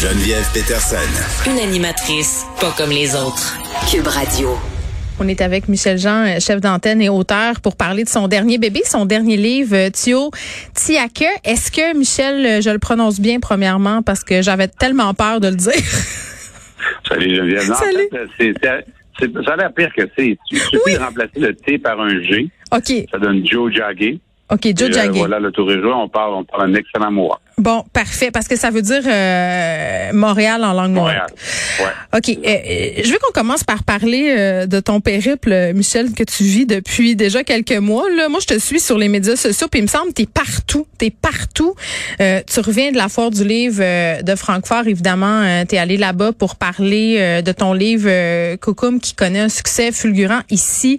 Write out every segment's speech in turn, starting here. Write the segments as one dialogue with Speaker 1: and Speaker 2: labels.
Speaker 1: Geneviève Peterson.
Speaker 2: Une animatrice pas comme les autres. Cube Radio.
Speaker 3: On est avec Michel Jean, euh, chef d'antenne et auteur, pour parler de son dernier bébé, son dernier livre, euh, Thio Tiake. Est-ce que, Michel, euh, je le prononce bien premièrement parce que j'avais tellement peur de le dire?
Speaker 4: Salut Geneviève. Non,
Speaker 3: Salut.
Speaker 4: En fait, c'est, c'est- c'est- ça a l'air pire que c'est. Il suffit de remplacer le T par un G.
Speaker 3: OK.
Speaker 4: Ça donne Joe Jagger.
Speaker 3: OK, Joe Jagger.
Speaker 4: Voilà, le tour est joué. On parle, on parle un excellent mot.
Speaker 3: Bon, parfait, parce que ça veut dire euh, Montréal en langue
Speaker 4: Montréal. Ouais.
Speaker 3: OK. euh, euh, je veux qu'on commence par parler euh, de ton périple, Michel, que tu vis depuis déjà quelques mois. Là. Moi, je te suis sur les médias sociaux, puis il me semble que tu es partout. Tu es partout. Euh, tu reviens de la foire du livre de Francfort, évidemment. tu es allé là-bas pour parler euh, de ton livre euh, Cocoum, qui connaît un succès fulgurant ici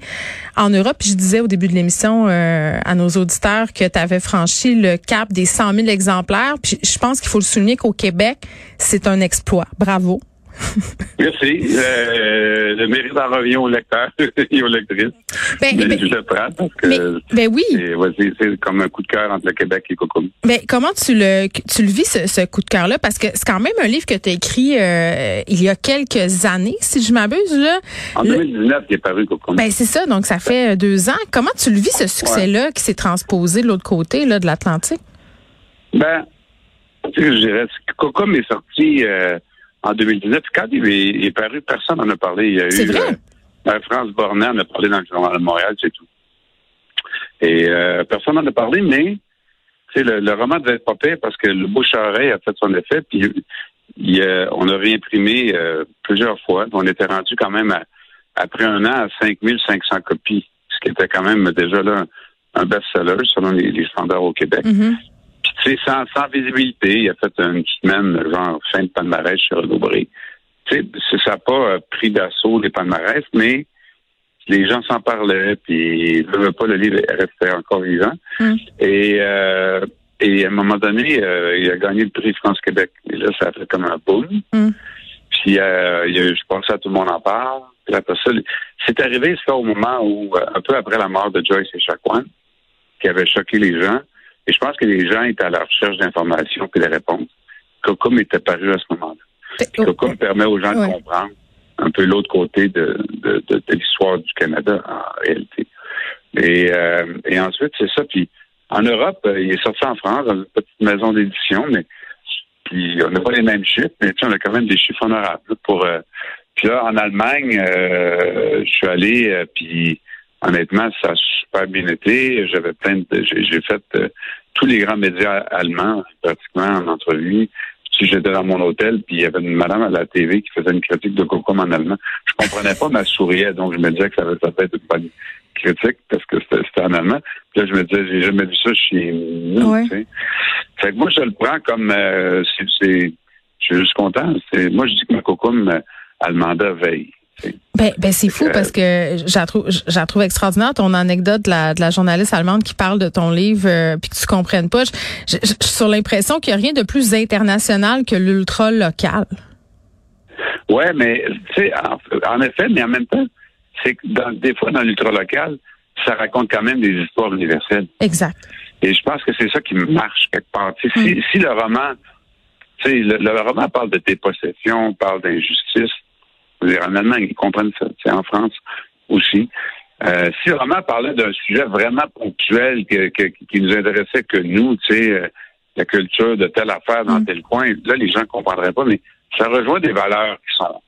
Speaker 3: en Europe. Puis je disais au début de l'émission euh, à nos auditeurs que tu avais franchi le cap des 100 000 exemplaires. Puis je pense qu'il faut le souligner qu'au Québec, c'est un exploit. Bravo.
Speaker 4: Merci. Euh, le mérite en revient aux lecteurs et aux lectrices.
Speaker 3: Ben,
Speaker 4: Mais
Speaker 3: ben,
Speaker 4: je le prends parce que
Speaker 3: mais, ben oui.
Speaker 4: c'est, comme un coup de cœur entre le Québec et Cocoum.
Speaker 3: Ben, comment tu le tu le vis ce, ce coup de cœur là parce que c'est quand même un livre que tu as écrit euh, il y a quelques années si je m'abuse là.
Speaker 4: En
Speaker 3: Le-
Speaker 4: 2019, il est paru Cocoum.
Speaker 3: ben c'est ça donc ça fait euh, deux ans. Comment tu le vis ce succès là qui s'est transposé de l'autre côté là de l'Atlantique?
Speaker 4: Ben, je dirais, Cocoum est sorti euh, en 2019. Quand il est, il est paru, personne n'en a parlé. Il y a eu
Speaker 3: vrai?
Speaker 4: euh, France Bornet en a parlé dans le journal de Montréal, c'est tout. Et euh, personne n'en a parlé, mais tu sais, le, le roman devait être pas pire parce que le bouche-à-oreille a fait son effet. Puis il, euh, on a réimprimé euh, plusieurs fois. On était rendu quand même à, après un an à 5500 copies, ce qui était quand même déjà là un, un best-seller selon les, les standards au Québec.
Speaker 3: Mhm.
Speaker 4: Puis, tu sais, sans, sans visibilité, il a fait une semaine, genre, fin de palmarès chez Renaud Bré. Tu sais, c'est- ça n'a pas euh, pris d'assaut les palmarès, mais les gens s'en parlaient, puis ne veut pas, le livre restait encore vivant.
Speaker 3: Mm.
Speaker 4: Et, euh, et à un moment donné, euh, il a gagné le prix France-Québec. Et là, ça a fait comme un boom.
Speaker 3: Mm.
Speaker 4: Puis, euh, il y a eu- je pense que tout le monde en parle. Puis après ça, c'est arrivé ça au moment où, euh, un peu après la mort de Joyce et Chacoan, qui avait choqué les gens. Et je pense que les gens étaient à la recherche d'informations et de réponses. Cocum était paru à ce moment-là. Cocum permet aux gens
Speaker 3: Ouais.
Speaker 4: de comprendre un peu l'autre côté de, de, de, de l'histoire du Canada en réalité. Et, euh, et ensuite, c'est ça. Puis en Europe, euh, il est sorti en France dans une petite maison d'édition, mais puis on n'a pas les mêmes chiffres, mais tu sais, on a quand même des chiffres honorables. Pour, euh, puis là, en Allemagne, euh, je suis allé, puis honnêtement, ça a super bien été. J'avais plein de, j'ai, j'ai fait tous les grands médias allemands pratiquement en entrevue. Puis j'étais dans mon hôtel, puis il y avait une madame à la TV qui faisait une critique de Cocom en allemand. Je comprenais pas, mais elle souriait, donc je me disais que ça avait peut-être une bonne critique parce que c'était, en allemand. Puis là, je me disais, j'ai jamais vu ça chez nous.
Speaker 3: Ouais.
Speaker 4: tu sais. Fait que moi, je le prends comme euh, c'est, je suis juste content. Moi, je dis que ma Cocom euh, a le mandat veille.
Speaker 3: Ben, ben c'est fou
Speaker 4: Euh,
Speaker 3: parce que je la trouve, trouve extraordinaire ton anecdote de la, de la journaliste allemande qui parle de ton livre euh, puis que tu comprennes pas. Je, suis sur l'impression qu'il n'y a rien de plus international que l'ultra local.
Speaker 4: Ouais, mais tu sais, en, en effet, mais en même temps, c'est que dans, des fois dans l'ultra local, ça raconte quand même des histoires universelles.
Speaker 3: Exact.
Speaker 4: Et je pense que c'est ça qui marche quelque part. Sais, si, si le roman, tu sais, le, le roman parle de dépossession, parle d'injustice. Dire, En Allemagne, ils comprennent ça. C'est en France aussi. Euh, si le roman parlait d'un sujet vraiment ponctuel que, que- qui nous intéressait que nous, tu sais, euh, la culture de telle affaire dans
Speaker 3: Mm.
Speaker 4: tel coin, là, les gens ne comprendraient pas, mais ça rejoint des valeurs qui sont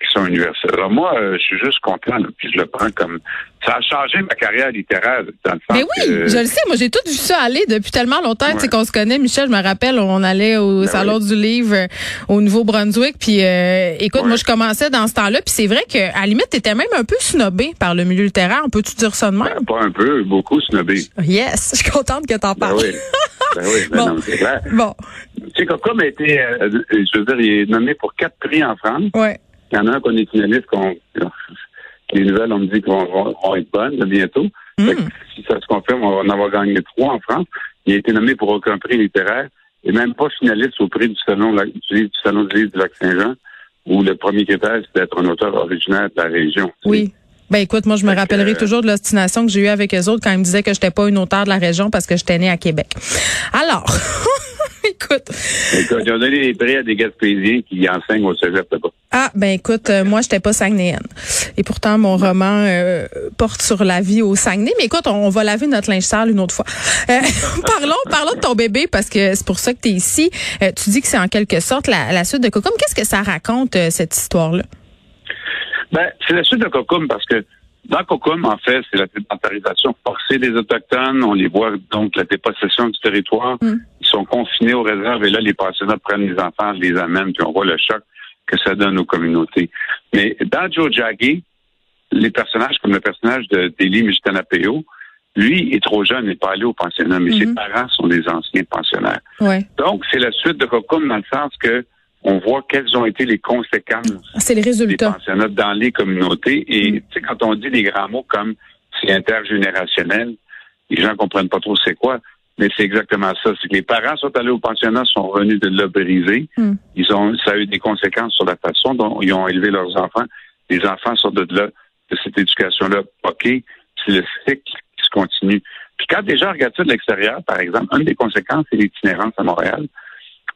Speaker 4: qui sont universelles. Alors moi, euh, je suis juste content, là, puis je le prends comme ça a changé ma carrière littéraire dans le sens
Speaker 3: Mais oui,
Speaker 4: que-
Speaker 3: je le sais. Moi, j'ai tout vu ça aller depuis tellement longtemps. Tu sais
Speaker 4: Ouais.
Speaker 3: qu'on se connaît, Michel. Je me rappelle, on allait au
Speaker 4: Ben
Speaker 3: salon
Speaker 4: oui.
Speaker 3: du livre euh, au Nouveau-Brunswick. Puis, euh, écoute,
Speaker 4: Ouais.
Speaker 3: moi, je commençais dans ce temps-là. Puis c'est vrai que à la limite, t'étais même un peu snobé par le milieu littéraire. On peut-tu dire ça de même?
Speaker 4: Ben, pas un peu, beaucoup snobé.
Speaker 3: Yes, je suis contente que t'en
Speaker 4: Ben
Speaker 3: parles.
Speaker 4: oui. Ben oui, ben
Speaker 3: Bon.
Speaker 4: non, c'est clair.
Speaker 3: Bon,
Speaker 4: Tu sais, Cocom a été, euh, je veux dire, il est nommé pour quatre prix en France.
Speaker 3: ouais.
Speaker 4: Il y en a un qu'on est finaliste, qu'on, les nouvelles, on me dit qu'on vont, être bonnes là, bientôt. Fait que
Speaker 3: Mm.
Speaker 4: si ça se confirme, on va en avoir gagné trois en France. Il a été nommé pour aucun prix littéraire et même pas finaliste au prix du salon, du, salon du livre du Lac-Saint-Jean, où le premier critère, c'est d'être un auteur originaire de la région.
Speaker 3: Oui. Ben écoute, moi je me rappellerai
Speaker 4: euh,
Speaker 3: toujours de l'ostination que j'ai eue avec eux autres quand ils me disaient que j'étais pas une auteure de la région parce que j'étais née à Québec. Alors, écoute.
Speaker 4: Écoute, ils ont donné des prix à des Gaspésiens qui enseignent au cégep là-bas.
Speaker 3: Ah, ben écoute, euh, moi, j'étais pas Saguenayen. Et pourtant, mon roman euh, porte sur la vie au Saguenay. Mais écoute, on, va laver notre linge sale une autre fois. Euh, parlons, parlons de ton bébé, parce que c'est pour ça que tu es ici. tu dis que c'est en quelque sorte la, la suite de Cocum. Qu'est-ce que ça raconte, cette histoire-là?
Speaker 4: Ben, c'est la suite de Cocum, parce que dans Cocum, en fait, c'est la sédentarisation forcée des Autochtones. On les voit donc la dépossession du territoire. Mm. Ils sont confinés aux réserves et là, les pensionnats prennent les enfants, les amènent, puis on voit le choc que ça donne aux communautés. Mais dans Joe Jaggi, les personnages comme le personnage de d'Élie Mijitanapeo, lui est trop jeune, n'est pas allé au pensionnat, mais ses mm-hmm. parents sont des anciens pensionnaires. Donc, c'est la suite de Cocum dans le sens que on voit quelles ont été les conséquences
Speaker 3: c'est les résultats.
Speaker 4: des pensionnats dans les communautés. Et mm. tu sais, quand on dit des grands mots comme c'est intergénérationnel, les gens comprennent pas trop c'est quoi. Mais c'est exactement ça. C'est que les parents sont allés au pensionnat, sont revenus de le briser. Mm. Ils ont, ça a eu des conséquences sur la façon dont ils ont élevé leurs enfants. Les enfants sortent de là, de cette éducation-là. OK, c'est le cycle qui se continue. Puis quand des gens regardent ça de l'extérieur, par exemple, une des conséquences, c'est l'itinérance à Montréal.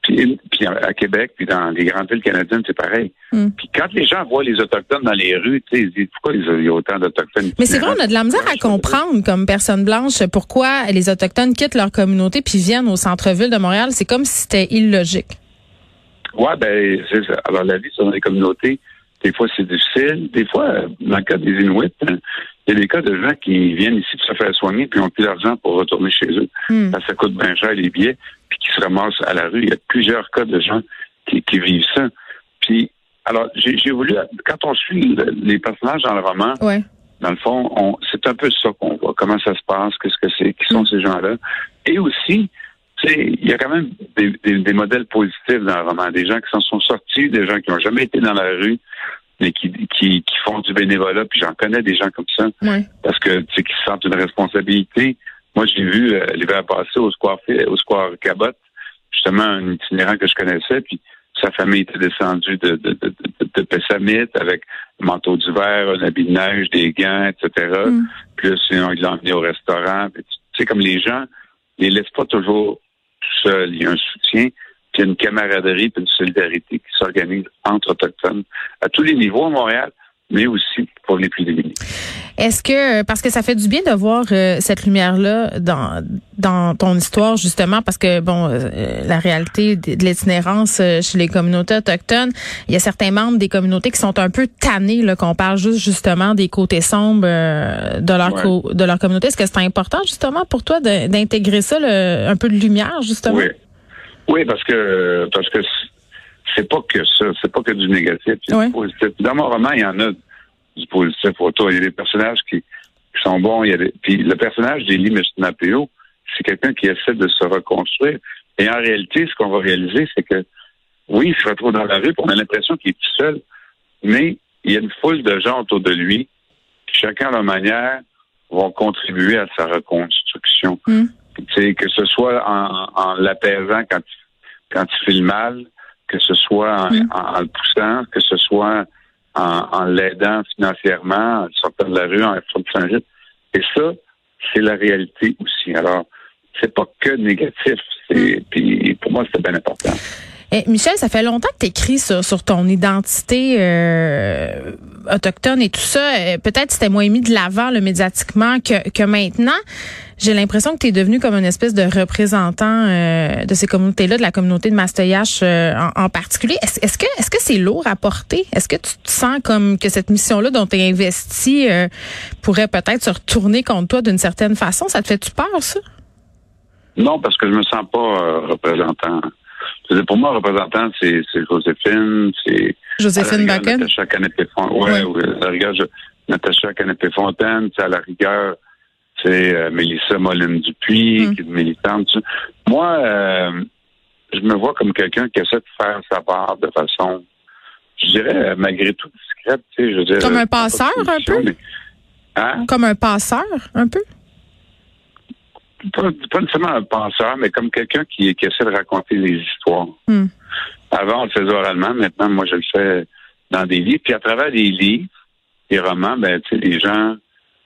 Speaker 4: Puis, à Québec, puis dans les grandes villes canadiennes, c'est pareil. Hmm. Puis quand les gens voient les Autochtones dans les rues, tu sais, ils disent pourquoi il y a autant d'Autochtones.
Speaker 3: Mais c'est vrai, on a de la misère à comprendre, comme personne blanche, pourquoi les Autochtones quittent leur communauté puis viennent au centre-ville de Montréal. C'est comme si c'était illogique.
Speaker 4: Ouais, ben, c'est ça. Alors, la vie dans les communautés, des fois, c'est difficile. Des fois, dans le cas des Inuits, hein, il y a des cas de gens qui viennent ici pour se faire soigner puis ont plus d'argent pour retourner chez eux. Hmm. Ça, coûte bien cher les billets qui se ramassent à la rue. Il y a plusieurs cas de gens qui, vivent ça. Puis, alors, j'ai voulu, quand on suit les personnages dans le roman, dans le fond, c'est un peu ça qu'on voit, comment ça se passe, qu'est-ce que c'est, qui sont mm. ces gens-là. Et aussi, il y a quand même des, modèles positifs dans le roman, des gens qui s'en sont sortis, des gens qui n'ont jamais été dans la rue, mais qui, qui, font du bénévolat, puis j'en connais des gens comme ça, parce que tu sais, qui sentent une responsabilité, moi, j'ai vu euh, l'hiver passé au Square, au Square Cabot, justement un itinérant que je connaissais, puis sa famille était descendue de, de, de, de, Pessamit avec un manteau d'hiver, un habit de neige, des gants, etc. Mm. Plus, sinon, il l'a emmené au restaurant. Tu sais, comme les gens, ils les laissent pas toujours tout seuls. Il y a un soutien, puis une camaraderie, puis une solidarité qui s'organise entre Autochtones à tous les niveaux à Montréal mais aussi pour les plus démunis.
Speaker 3: Est-ce que parce que ça fait du bien de voir euh, cette lumière là dans dans ton histoire justement parce que bon euh, la réalité de, l'itinérance euh, chez les communautés autochtones, il y a certains membres des communautés qui sont un peu tannés là qu'on parle juste justement des côtés sombres de leur de leur communauté. Est-ce que c'est important justement pour toi d'intégrer ça un peu de lumière justement?
Speaker 4: Oui. Oui, parce que parce que c'est pas que ça, c'est pas que du négatif, c'est du positif. Dans mon roman, il y en a du positif autour. Il y a des personnages qui, sont bons. Il y a Puis le personnage d'Élie Mestinapeo, c'est quelqu'un qui essaie de se reconstruire. Et en réalité, ce qu'on va réaliser, c'est que oui, il se retrouve dans la rue, on a l'impression qu'il est tout seul, mais il y a une foule de gens autour de lui qui, chacun à leur manière, vont contribuer à sa reconstruction. Mm. Que ce soit en, en l'apaisant quand, quand il fait le mal, que ce soit mm. en, le poussant, que ce soit en, l'aidant financièrement, en sortant de la rue, en faisant de Et ça, c'est la réalité aussi. Alors, c'est pas que négatif. Mm. puis pour moi, c'est bien important.
Speaker 3: Eh, Michel, ça fait longtemps que tu écris sur, sur ton identité euh, autochtone et tout ça. Euh, peut-être c'était moins mis de l'avant le médiatiquement que, que maintenant. J'ai l'impression que tu es devenu comme une espèce de représentant euh, de ces communautés-là, de la communauté de Mastoyache en, particulier. Est-ce que est-ce que c'est lourd à porter? Est-ce que tu te sens comme que cette mission-là dont tu es investi pourrait peut-être se retourner contre toi d'une certaine façon? Ça te fait-tu peur, ça?
Speaker 4: Non, parce que je me sens pas représentant pour moi, représentant, c'est Joséphine, c'est...
Speaker 3: Joséphine Bakken?
Speaker 4: Natacha Canapé-Fontaine. Ouais, ouais. à la rigueur, Natacha Canapé-Fontaine, à la rigueur, c'est euh, Mélissa Moline-Dupuis, mm. qui est militante. Moi, euh, je me vois comme quelqu'un qui essaie de faire sa part de façon, je dirais, euh, malgré tout discrète, tu sais, je veux dire...
Speaker 3: Comme un passeur, un peu? Hein? Comme un passeur, un peu?
Speaker 4: pas, pas nécessairement un penseur, mais comme quelqu'un qui, qui, essaie de raconter des histoires. Hmm. Avant, on le faisait oralement. Maintenant, moi, je le fais dans des livres. Puis à travers des livres, des romans, ben, tu sais, les gens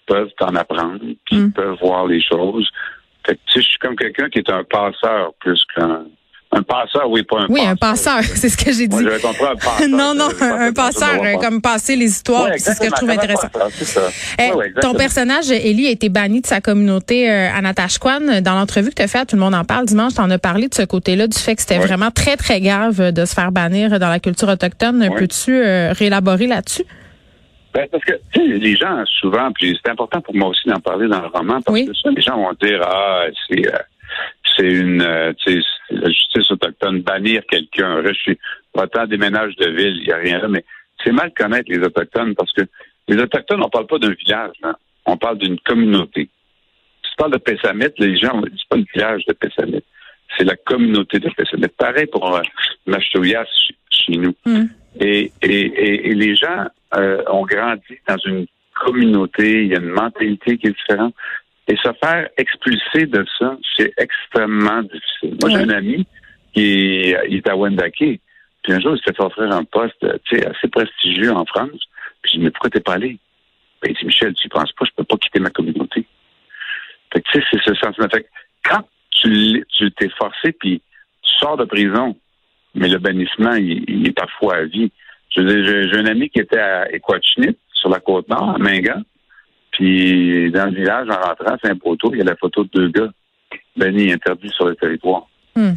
Speaker 4: peuvent en apprendre, puis hmm. peuvent voir les choses. Fait que, tu sais, je suis comme quelqu'un qui est un passeur plus qu'un Un passeur, oui, pas un
Speaker 3: oui,
Speaker 4: passeur.
Speaker 3: un passeur, c'est ce que j'ai dit.
Speaker 4: Moi, j'avais compris un passeur.
Speaker 3: non, non, un, un passeur, euh, comme passer les histoires,
Speaker 4: Ouais,
Speaker 3: c'est ce que je trouve intéressant.
Speaker 4: passeur, ça.
Speaker 3: Eh,
Speaker 4: Ouais, ouais,
Speaker 3: ton personnage, Élie, a été banni de sa communauté euh, à Natashquan. Dans l'entrevue que tu as faite, tout le monde en parle dimanche, tu en as parlé de ce côté-là, du fait que c'était vraiment très, très grave euh, de se faire bannir dans la culture autochtone. Peux-tu euh, réélaborer là-dessus?
Speaker 4: Ben, parce que les gens, souvent, puis c'est important pour moi aussi d'en parler dans le roman, parce
Speaker 3: Oui.
Speaker 4: que ça, les gens vont dire Ah, c'est euh, c'est une euh, la justice autochtone, bannir quelqu'un. Je suis autant des ménages de ville, il n'y a rien là, mais c'est mal connaître les Autochtones parce que les Autochtones, on parle pas d'un village, hein. on parle d'une communauté. Si tu parles de Pessamit, les gens disent pas le village de Pessamit. C'est la communauté de Pessamit. Pareil pour euh, Machtouyas chez, chez nous.
Speaker 3: Mm.
Speaker 4: Et, et, et, et les gens euh, ont grandi dans une communauté, il y a une mentalité qui est différente. Et se faire expulser de ça, c'est extrêmement difficile. Moi, j'ai un ami qui est, il est à Wendake. Puis un jour, il s'est fait offrir un poste tu sais, assez prestigieux en France. Puis je dis, mais pourquoi t'es pas allé? Ben, il dit, Michel, tu penses pas, je peux pas quitter ma communauté. Fait que, tu sais, c'est ce sentiment. Fait que quand tu t'es forcé, puis tu sors de prison, mais le bannissement, il, il est parfois à vie. Je veux dire, j'ai un ami qui était à Equatchnit, sur la côte nord, à Mingan. Puis dans le village, en rentrant à Saint-Poteau, il y a la photo de deux gars bannis, interdits sur le territoire.
Speaker 3: Hmm.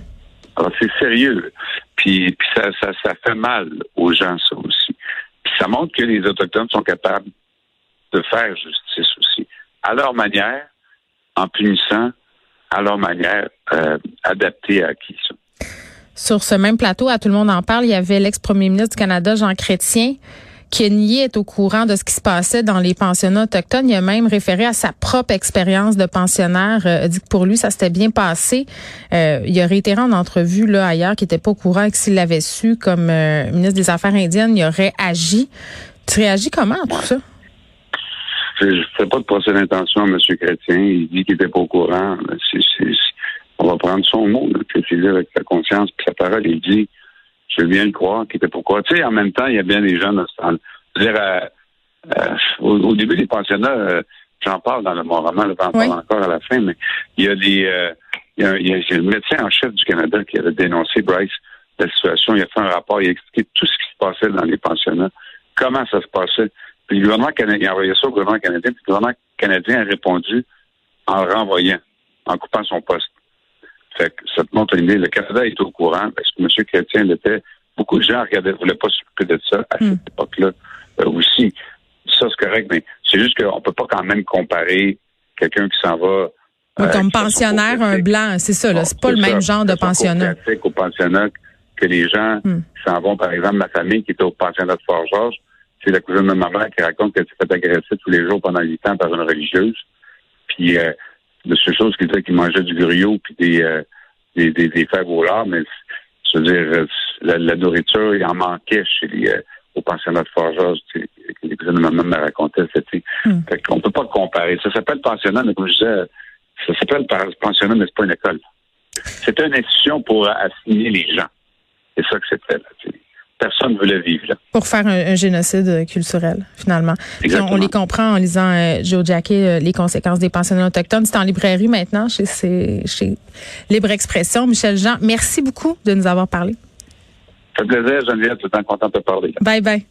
Speaker 4: Alors c'est sérieux. Puis, puis ça, ça, ça fait mal aux gens, ça aussi. Puis ça montre que les Autochtones sont capables de faire justice aussi. À leur manière, en punissant, à leur manière, euh, adaptée à qui ça.
Speaker 3: Sur ce même plateau, à tout le monde en parle, il y avait l'ex-premier ministre du Canada, Jean Chrétien, qui nié être au courant de ce qui se passait dans les pensionnats autochtones. Il a même référé à sa propre expérience de pensionnaire. Euh, dit que pour lui, ça s'était bien passé. Euh, il a réitéré en entrevue là ailleurs qu'il n'était pas au courant et que s'il l'avait su comme euh, ministre des Affaires indiennes, il aurait agi. Tu réagis comment à tout ça?
Speaker 4: Je ne fais pas de procès d'intention à M. Chrétien. Il dit qu'il n'était pas au courant. C'est- on va prendre son mot, c'est avec sa conscience puis sa parole. Il dit, je veux bien le croire qu'il était courant. Tu sais, en même temps, il y a bien des gens dans ce dire, euh, euh, au, au début des pensionnats, euh, j'en parle dans le, mon roman, je en
Speaker 3: Oui.
Speaker 4: parler encore à la fin, mais il y a des... euh, il y a, il y a- il y a le médecin en chef du Canada qui avait dénoncé Bryce la situation. Il a fait un rapport, il a expliqué tout ce qui se passait dans les pensionnats, comment ça se passait. Puis le gouvernement canadien, il a envoyé ça au gouvernement canadien, puis le gouvernement canadien a répondu en le renvoyant, en coupant son poste. Fait que ça te montre une idée. Le Canada est au courant parce que M. Chrétien l'était. Beaucoup de gens regardaient, voulaient pas s'occuper de ça à
Speaker 3: Hmm.
Speaker 4: cette époque-là euh, aussi. Ça, c'est correct, mais c'est juste qu'on peut pas quand même comparer quelqu'un qui s'en va.
Speaker 3: Oui,
Speaker 4: euh,
Speaker 3: comme pensionnaire, un blanc, c'est ça. là.
Speaker 4: Bon,
Speaker 3: C'est pas le
Speaker 4: ça.
Speaker 3: même genre de
Speaker 4: classique au pensionnat que les gens
Speaker 3: Hmm.
Speaker 4: qui s'en vont, par exemple, ma famille qui était au pensionnat de Fort-Georges, c'est la cousine de ma mère qui raconte qu'elle s'est fait agresser tous les jours pendant huit ans par une religieuse. Puis, euh, de ces choses qui disait qu'il mangeait du griot puis des, euh, des, des, des fèves au lard, mais je veux dire, euh, la, la nourriture, il en manquait chez les, euh, au pensionnat de Les cousines de ma mère me racontaient. C'était,
Speaker 3: Hmm.
Speaker 4: fait qu'on peut pas comparer. Ça s'appelle pensionnat, mais comme je disais, ça s'appelle pensionnat, mais c'est pas une école. C'était une institution pour assigner les gens. C'est ça que c'était. Là. Personne ne voulait vivre là.
Speaker 3: Pour faire un, un génocide euh, culturel, finalement. On, on les comprend en lisant euh, Joe Jacquet, euh, les conséquences des pensionnats autochtones. C'est en librairie maintenant, chez, chez, chez Libre Expression. Michel Jean, merci beaucoup de nous avoir parlé.
Speaker 4: Ça fait plaisir, Geneviève, tout le temps content de te parler. là.
Speaker 3: Bye bye.